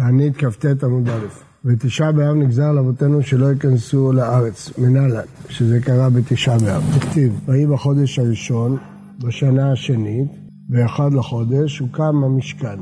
תענית כ"ט עמוד א'. בתשעה באב נגזר על אבותינו שלא ייכנסו לארץ, מנהלן, שזה קרה בתשעה באב. תכתיב, ויהי בחודש הראשון, בשנה השנית, באחד לחודש, הוקם המשכן.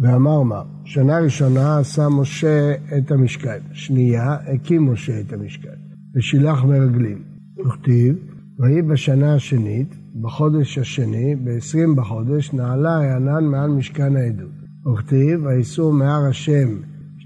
ואמר מה, שנה ראשונה עשה משה את המשכן, שנייה הקים משה את המשכן, ושילח מרגלים. וכתיב, ויהי בשנה השנית, בחודש השני, ב-20 בחודש, נעלה הענן מעל משכן העדות. וכתיב, וייסעו מהר השם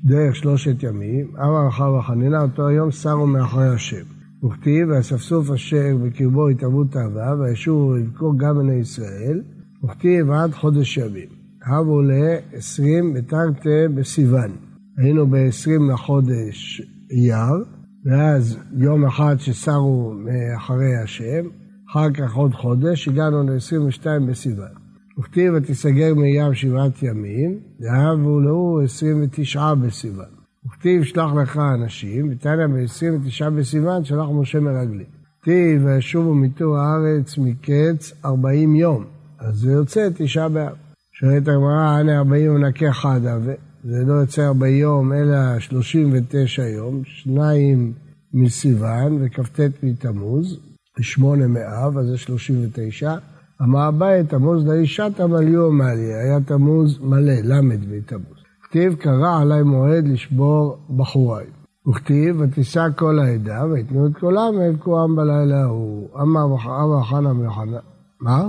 דרך שלושת ימים, אמר רחב וחנינא, אותו היום סרו מאחורי השם. וכתיב, ואספסוף אשר בקרבו התאבות אהבה, וישובו ויבכו גם בני ישראל, וכתיב עד חודש ימים. הבו ל-20 בתרתי בסיוון. היינו ב-20 לחודש אייר, ואז יום אחד שסרו מאחרי השם, אחר כך עוד חודש, הגענו ל-22 בסיוון. וכתיב ותיסגר מים שבעת ימים, דהבו לו 29 בסיוון. וכתיב שלח לך אנשים, ותניא ב-29 בסיוון שלח משה מרגלים. כתיב וישובו מתור הארץ מקץ 40 יום, אז זה יוצא תשעה באב. שואלת הגמרא, הנה 40 מנקה חדה, זה לא יוצא 40 יום, אלא 39 יום, שניים מסיוון וכ"ט מתמוז, שמונה מאב, אז זה 39. אמר אביי, תמוז לאישה תמליאו מליה, היה תמוז מלא, ל' בתמוז. כתיב, קרא עלי מועד לשבור בחוריי. וכתיב, ותישא כל העדה, ויתנו את קולם, ויבכו עם בלילה ההוא. אמר אבא חנה ויוחנן. מה?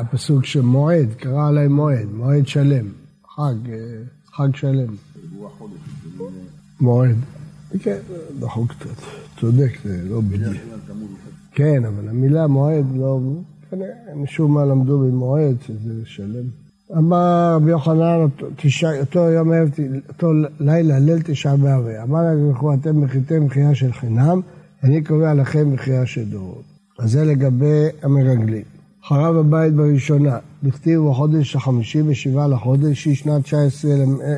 הפסוק של מועד, קרא עלי מועד, מועד שלם. חג, חג שלם. מועד. כן, דחוק קצת. צודק, זה לא בדיוק. כן, אבל המילה מועד לא... משום מה למדו במועד, שזה שלם. אמר רבי יוחנן, אותו יום ערב, אותו לילה, ליל תשעה באב, אמר להם, אתם מחיתם מחייה של חינם, אני קובע לכם מחייה של דורות. אז זה לגבי המרגלים. חרב הבית בראשונה, בכתיב בחודש החמישי ושבעה לחודש, שהיא שנת 19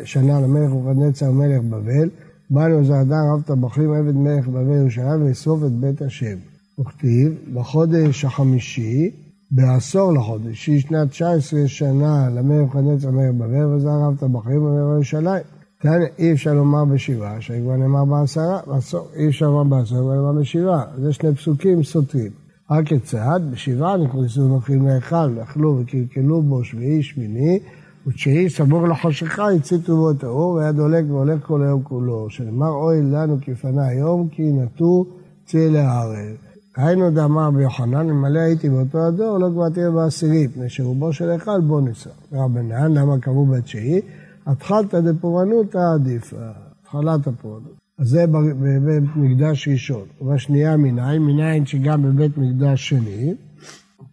שנה למלך נבוכדנצר מלך בבל, באנו זעדה רב טבחים עבד מלך בבל ירושלים ואסוף את בית השם. וכתיב, בחודש החמישי, בעשור לחודש, שהיא שנת 19 שנה למלך נבוכדנצר מלך בבל, וזה הרב טבחים במלך ירושלים. כאן אי אפשר לומר בשבעה, שכבר נאמר בעשרה, בעשור, אי אפשר לומר בעשרה, כבר נאמר בשבעה. זה שני פסוקים סותרים. הכיצד? בשבעה נכנסו מלכים להיכל, ואכלו וקלקלו בו שביעי שמיני, ותשיעי סמוך לחשכה הציתו בו את האור, והיה דולק והולך כל היום כולו. שנאמר אוי לנו כפנה היום, כי נטו צא להערב. היינו דאמר ביוחנן, אלמלא הייתי באותו הדור, לא כבר תהיה בעשירי, מפני שרובו של היכל בו ניסה. רבנן, למה קראו בתשיעי? התחלתא דפורענותא עדיף, התחלת הפורענות. אז זה בבית מקדש ראשון. ובשנייה מניין, מניין שגם בבית מקדש שני,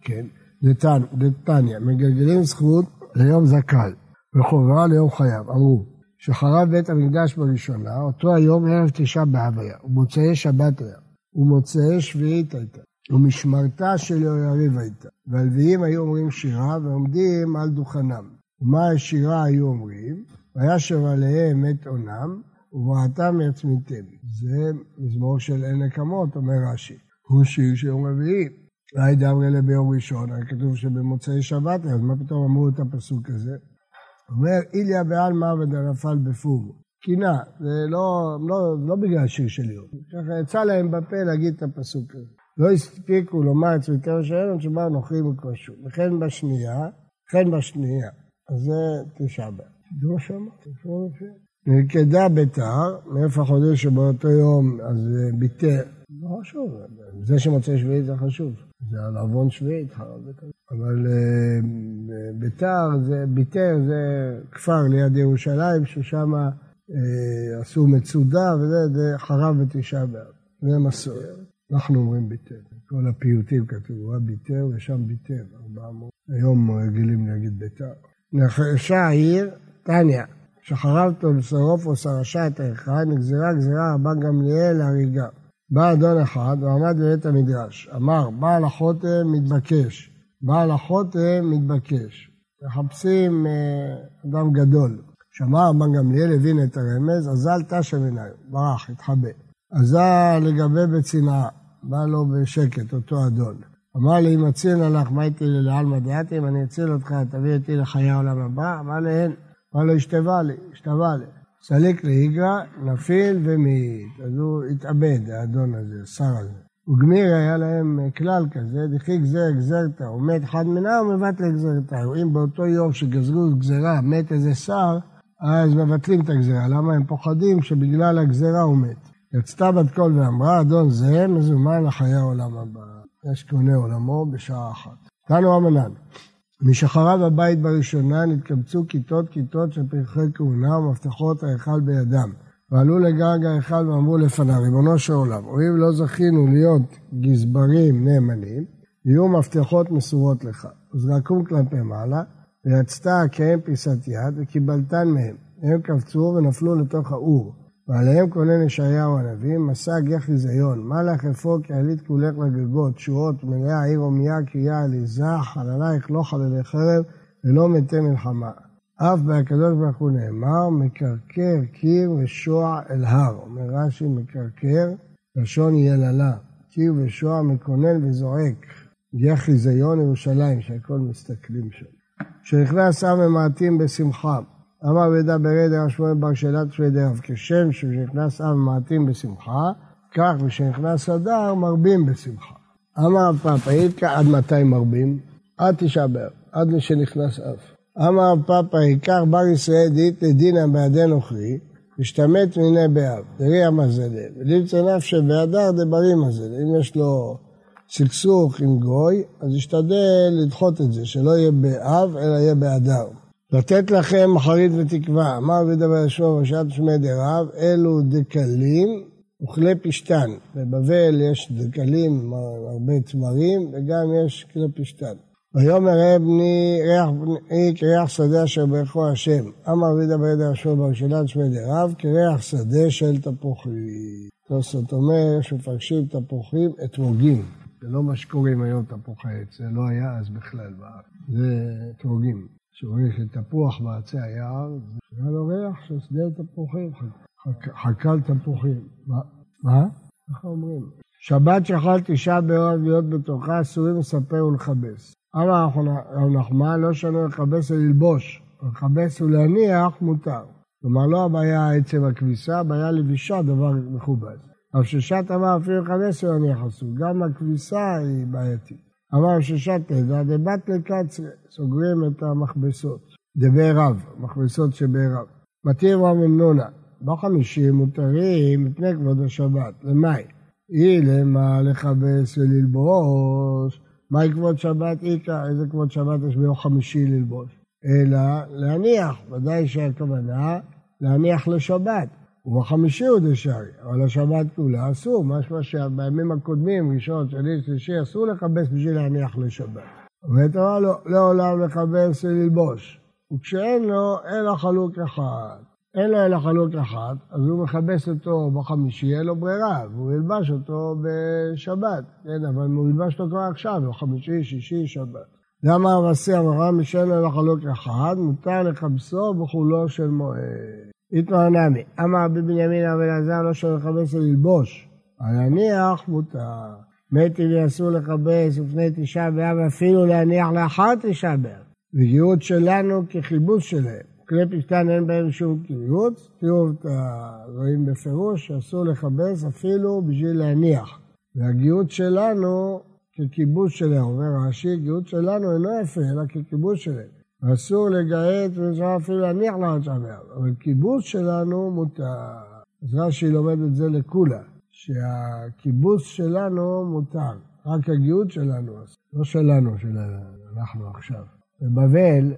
כן, דתניא, מגלגלים זכות ליום זכאי, וחובה ליום חייב. אמרו, שחרב בית המקדש בראשונה, אותו היום ערב תשעה באב היה, ומוצאי שבת היה, ומוצאי שביעית הייתה, ומשמרתה של יריב הייתה. והלוויים היו אומרים שירה, ועומדים על דוכנם. ומה השירה היו אומרים? וישב עליהם את עונם, ובראתם יצמיתם. זה מזמור של אין נקמות, אומר רש"י. הוא שיר של יום רביעי. אולי אלה ביום ראשון, היה כתוב שבמוצאי שבת, אז מה פתאום אמרו את הפסוק הזה? אומר, איליה בעלמא ודנפל בפוג. קינה, זה לא, לא, לא בגלל שיר של יום. ככה יצא להם בפה להגיד את הפסוק הזה. לא הספיקו לומר את צמיתנו של אלון שבה נוכרים וכבשו. וכן בשנייה, וכן בשנייה. אז זה תשעה באב. זה מה שאמרתי, איפה מופיע? נלכדה ביתר, מאיפה החודש שבאותו יום, אז ביתר, לא חשוב, זה שמוצא שביעית זה חשוב, זה על עוון שביעית, אבל ביתר, זה, ביתר זה כפר ליד ירושלים, ששם אה, עשו מצודה, וזה זה חרב בתשעה באב, זה מסורת. אנחנו אומרים ביתר, כל הפיוטים כתוב, היה ביתר ושם ארבעה מאות. היום רגילים להגיד ביתר. נחרשה העיר, טניה. שחרבתו לשרוף או שרשה את ההיכל, נגזרה גזירה רבן גמליאל להריגה. בא אדון אחד ועמד בבית המדרש, אמר, בעל החוטם מתבקש, בעל החוטם מתבקש. מחפשים אדם גדול. שמע רבן גמליאל, הבין את הרמז, אזל תשע עיניו, ברח, התחבא. אזל לגבי בצנעה, בא לו בשקט, אותו אדון. אמר לי, אם אציל לך, מה הייתי לי לעלמא דעתי, אם אני אציל אותך, תביא אותי לחיי העולם הבא? אמר לי, אין. אמר לו, השתווה לי, השתווה לי. סליק לאיגרא, נפיל ומעיד. אז הוא התאבד, האדון הזה, השר הזה. וגמיר היה להם כלל כזה, דחי גזר גזרתא, הוא מת אחד מנה ומבטל גזרתא. אם באותו יום שגזרו גזרה מת איזה שר, אז מבטלים את הגזרה. למה הם פוחדים? שבגלל הגזרה הוא מת. יצתה בת קול ואמרה, אדון זה מזומן לחיי העולם הבא. יש קונה עולמו בשעה אחת. תנו אמנן, משחריו הבית בראשונה נתקבצו כיתות כיתות של פרחי כהונה ומפתחות ההיכל בידם. ועלו לגג ההיכל ואמרו לפניו, ריבונו של עולם, הואיל לא זכינו להיות גזברים נאמנים, יהיו מפתחות מסורות לך. וזרקום כלפי מעלה, ויצתה כהם פיסת יד, וקיבלתן מהם. הם קפצו ונפלו לתוך האור. ועליהם כונן ישעיהו הנביא, מסע גר חיזיון, מה לך אפוא כי עלית כולך לגגות, שורות, מלאה עיר הומייה, קריאה עליזה, חללייך לא חללי חרב, ולא מתי מלחמה. אף בהקדוש ברוך הוא נאמר, מקרקר קיר ושוע אל הר. אומר רש"י, מקרקר, לשון יללה. קיר ושוע מקונן וזועק. גר חיזיון ירושלים, שהכל מסתכלים שם. כשנכנס עם ממעטים בשמחה. אמר וידע ברד הרב שמואל בר שאלת שבי דרב, כשם שנכנס עם ממעטים בשמחה, כך ושנכנס אדר מרבים בשמחה. אמר פאפה, עד מתי מרבים? עד תשעה באב, עד שנכנס אף. אמר פאפה, עיקר בר ישראל דית לדינא בעדי נוכרי, משתמט מיני באב, דרי המזלה, ולמצא נפשי באדר דברי מזלה. אם יש לו סכסוך עם גוי, אז ישתדל לדחות את זה, שלא יהיה באב, אלא יהיה באדר. לתת לכם מחרית ותקווה, אמר ודבר שמו ושעת שמי דרב, אלו דקלים וכלי פשתן. בבבל יש דקלים, הרבה תמרים, וגם יש כלי פשתן. ויאמר ראה בני ריח בני כריח שדה אשר ברכו השם. אמר רבי דבר ידע שמו ברשילת שמי דרב, כריח שדה של תפוחים. זאת אומרת, יש מפרשים תפוחים אתרוגים. זה לא מה שקוראים היום תפוחי עץ, זה לא היה אז בכלל בארץ. זה אתרוגים. שאומרים שתפוח בעצי היער, זה היה לו ריח של שדה תפוחים, חקל תפוחים. מה? איך אומרים? שבת שאכל תשעה באוהב להיות בתוכה, אסורים לספר ולכבס. אמר רב נחמן, לא שנו לכבס וללבוש, לכבס ולהניח מותר. כלומר, לא הבעיה עצם הכביסה, הבעיה לבישה דבר מכובד. אבל ששת אמר אפילו לכבס ולהניח אסור, גם הכביסה היא בעייתית. אמר ששת תדע דבת לקצרי, סוגרים את המכבסות. דבערב, מכבסות שבערב. מתיר רב אמנונה, בחמישים מותרים מפני כבוד השבת. למאי? אי למה לכבס וללבוש. מהי כבוד שבת איכא? איזה כבוד שבת יש ביום חמישי ללבוש? אלא להניח, ודאי שהכוונה להניח לשבת. ובחמישי הוא דשארי, אבל השבת כולה אסור, משמע שבימים הקודמים, ראשון, שני, שלישי, אסור לכבס בשביל להניח לשבת. ותורה לו, לעולם לכבס וללבוש. וכשאין לו, אלא חלוק אחד. אין לו אלא חלוק אחד, אז הוא מכבס אותו בחמישי, אין לו ברירה, והוא ילבש אותו בשבת, כן, אבל הוא ילבש אותו כבר עכשיו, בחמישי, שישי, שבת. למה המעשי אמרה משאין לו אלא חלוק אחד, מותר לכבסו בחולו של מועד. איתמר נמי, אמר רבי בנימין רבי אלעזר לא שווה לכבס ללבוש, להניח מותר. מתי לי אסור לכבס לפני תשעה באב, אפילו להניח לאחר תשעה באב. וגירות שלנו כחיבוס שלהם. כלי פשטן אין בהם שום קיבוץ, תראו, רואים בפירוש שאסור לכבס אפילו בשביל להניח. והגירות שלנו ככיבוש שלהם, אומר רש"י, גירות שלנו אינו יפה, אלא ככיבוש שלהם. אסור לגהץ ואפשר אפילו להניח להרצאה באב, אבל כיבוש שלנו מותר. אז רש"י לומד את זה לכולה, שהכיבוש שלנו מותר, רק הגיהות שלנו, לא שלנו, של אנחנו עכשיו. בבבל,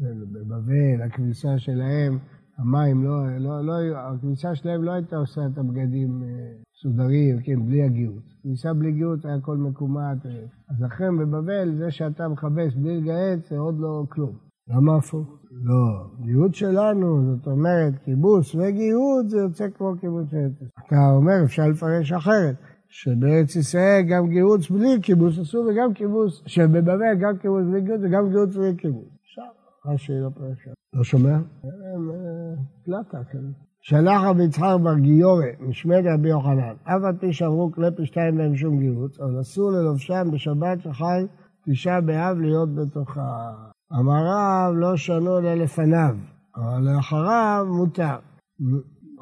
בבבל, הכביסה שלהם, המים לא, לא, לא, הכביסה שלהם לא הייתה עושה את הבגדים אה, מסודרים, כן, בלי הגיהות. כניסה בלי גיהות היה הכל מקומט. אז לכן בבבל, זה שאתה מכבס בלי לגהץ, זה עוד לא כלום. למה הפוך? לא. גיהות שלנו, זאת אומרת, כיבוס וגיהות, זה יוצא כמו כיבוס ארץ. אתה אומר, אפשר לפרש אחרת, שבארץ ישראל גם גיהוץ בלי כיבוס אסור, וגם כיבוס, שבבבל גם כיבוס בלי גיהוץ, וגם גיהוץ בלי כיבוס. עכשיו, רש"י לא פרשה. לא שומע? פלטה כזה. שלח רבי יצחק בר גיורא, משמד רבי יוחנן, אף על פי שאמרו כלי פשתיים להם שום גירוץ, אבל אסור ללובשם בשבת שחל תשעה באב להיות בתוכה. אמר רב לא שנו אלא לפניו, אבל לאחריו מותר.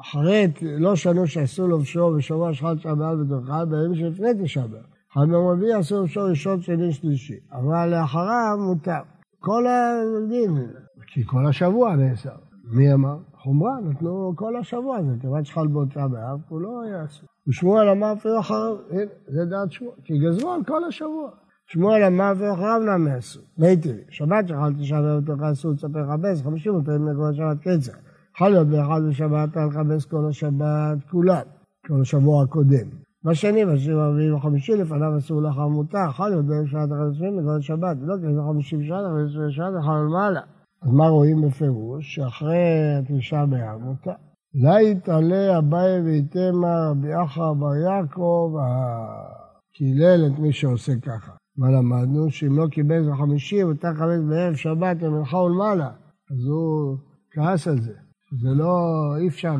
אחרי, לא שנו שאסור לבשור בשבוע שחל תשעה באב ודרכה, בימים שלפני תשעה באב. ביום רביעי אסור לבשור ראשון, שני, שלישי. אבל לאחריו מותר. כל הדין, כי כל השבוע נאסר. מי אמר? חומרה, נתנו כל השבוע הזה, כיוון שחל באותו באב, הוא לא אסור. ושמואל אמר אפילו אחריו, הנה, זה דעת שמואל, כי גזרו על כל השבוע. שמואל אמר אפילו אחריו נעמה אסור. והייתי לי, שבת שחל תשעה באב ותוכה אסור לספר חבס, חמישים מותרים לגבי שבת קצר. יכול להיות באחד בשבת על לכבס כל השבת כולם, כל השבוע הקודם. בשני, בשני, ברביעי וחמישי, לפניו אסור לאחר מותר, יכול להיות בערב שבת עשרים לגבי שבת, כי זה חמישים שנה, ועשרים שנה, יכול למעלה. אז מה רואים בפירוש? שאחרי התשעה באב מותר. לה יתעלה אביי ויתמה רבי אחא בר יעקב, קילל את מי שעושה ככה. מה למדנו? שאם לא קיבל בחמישי, מותר לכבס בערב שבת למנחה ולמעלה. אז הוא כעס על זה. זה לא, אי אפשר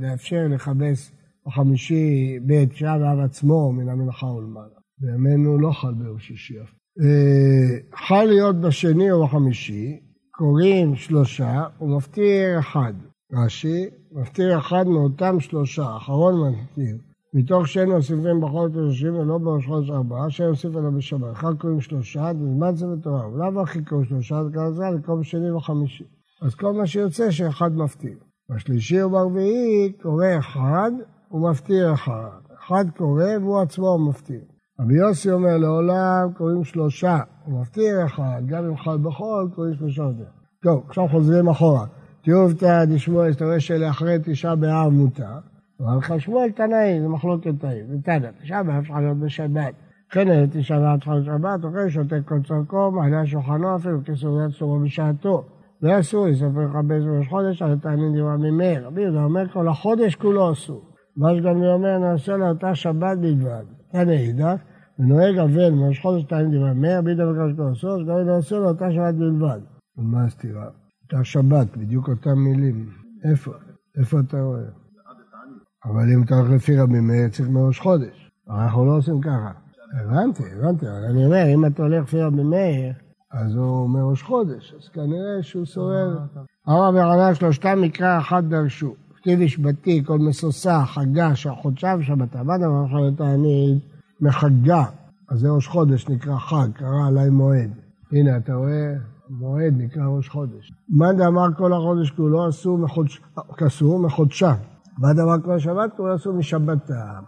לאפשר לכבס בחמישי בית שעה באב עצמו מן המנחה ולמעלה. בימינו לא חל ביום שישי. אה, חל להיות בשני או בחמישי, קוראים שלושה ומפטיר אחד. רש"י, מפטיר אחד מאותם שלושה, אחרון מפטיר. מתוך שאין מוסיפים בחודש ראשים ולא בראש חודש ארבעה, שאין מוסיף אלא בשבת. אחד קוראים שלושה, בזמן זה בתורה. ולאו הכי קוראים שלושה, זה כזה לקרוא בשני וחמישי. אז כל מה שיוצא שאחד מפטיר. בשלישי וברביעי קורא אחד ומפטיר אחד. אחד קורא והוא עצמו מפטיר. רבי יוסי אומר לעולם קוראים שלושה, הוא מפטיר אחד, גם אם חל בחול קוראים שלושה יותר. טוב, עכשיו חוזרים אחורה. תיובתא דשמואל, אתה רואה שלאחרי תשעה באב מותר, אבל חשמואל תנאי, זה מחלוקת תנאים. ותנא, תשעה באב שלך להיות בשבת. כן, תשעה באב שלך להיות בשבת, אוכל שותה כל צורכו, מעלה שולחנו אפילו כסוריית סורו בשעתו. לא אסור לספר באיזה ראש חודש, אבל תאמין דיבר ממאיר. רבי יהודה אומר כל החודש כולו אסור. מה שגם אומר נעשה לאותה שבת בלבד. תנא אידך, ונוהג אבל מראש חודש תאמין דיבר ממאיר, רבי יהודה אומר כל אסור, אז גם נעשה לאותה שבת בלבד. מה הסתירה? אותה שבת, בדיוק אותם מילים. איפה? איפה אתה רואה? אבל אם אתה הולך לפי רבי מאיר, צריך מראש חודש. אנחנו לא עושים ככה. הבנתי, הבנתי, אבל אני אומר, אם אתה הולך לפי רבי מאיר, אז הוא מראש חודש, אז כנראה שהוא סורר. אמר ברענן שלושתם מקרא אחד דרשו. כתיב השבתי, כל משושה, חגה, חודשה ושבתה. מה דבר אחרת אני מחגה? אז זה ראש חודש נקרא חג, קרא עליי מועד. הנה, אתה רואה? מועד נקרא ראש חודש. מה דאמר כל החודש כולו אסור מחודש, מחודשה. מה דאמר כל השבת כולו אסור משבתה.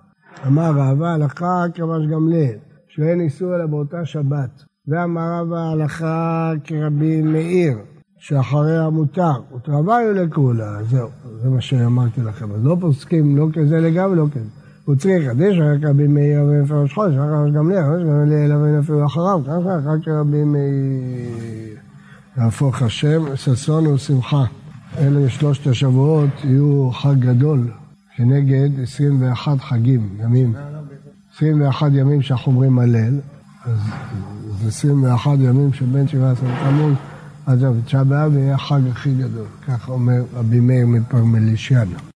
אמר רבא הלכה כרבש גמליאל, שאין איסור אלא באותה שבת. ואמר רבא הלכה כרבי מאיר, שאחריה מותר. ותרוויו לכולה, זהו, זה מה שאמרתי לכם. אז לא פוסקים לא כזה לגמרי, לא כזה. הוא צריך לחדש רק רבי מאיר ומפרש חודש, רק רבי גמליאל, ראש גמליאל אבין אפילו אחריו, ככה רק רבי מאיר. יהפוך השם, ששון ושמחה. אלה שלושת השבועות יהיו חג גדול כנגד 21 חגים, ימים. 21 ימים שאנחנו אומרים הלל, אז זה 21 ימים שבין 17 תמוז עד תשעה באב יהיה החג הכי גדול, כך אומר רבי מאיר מפרמלישיאנה.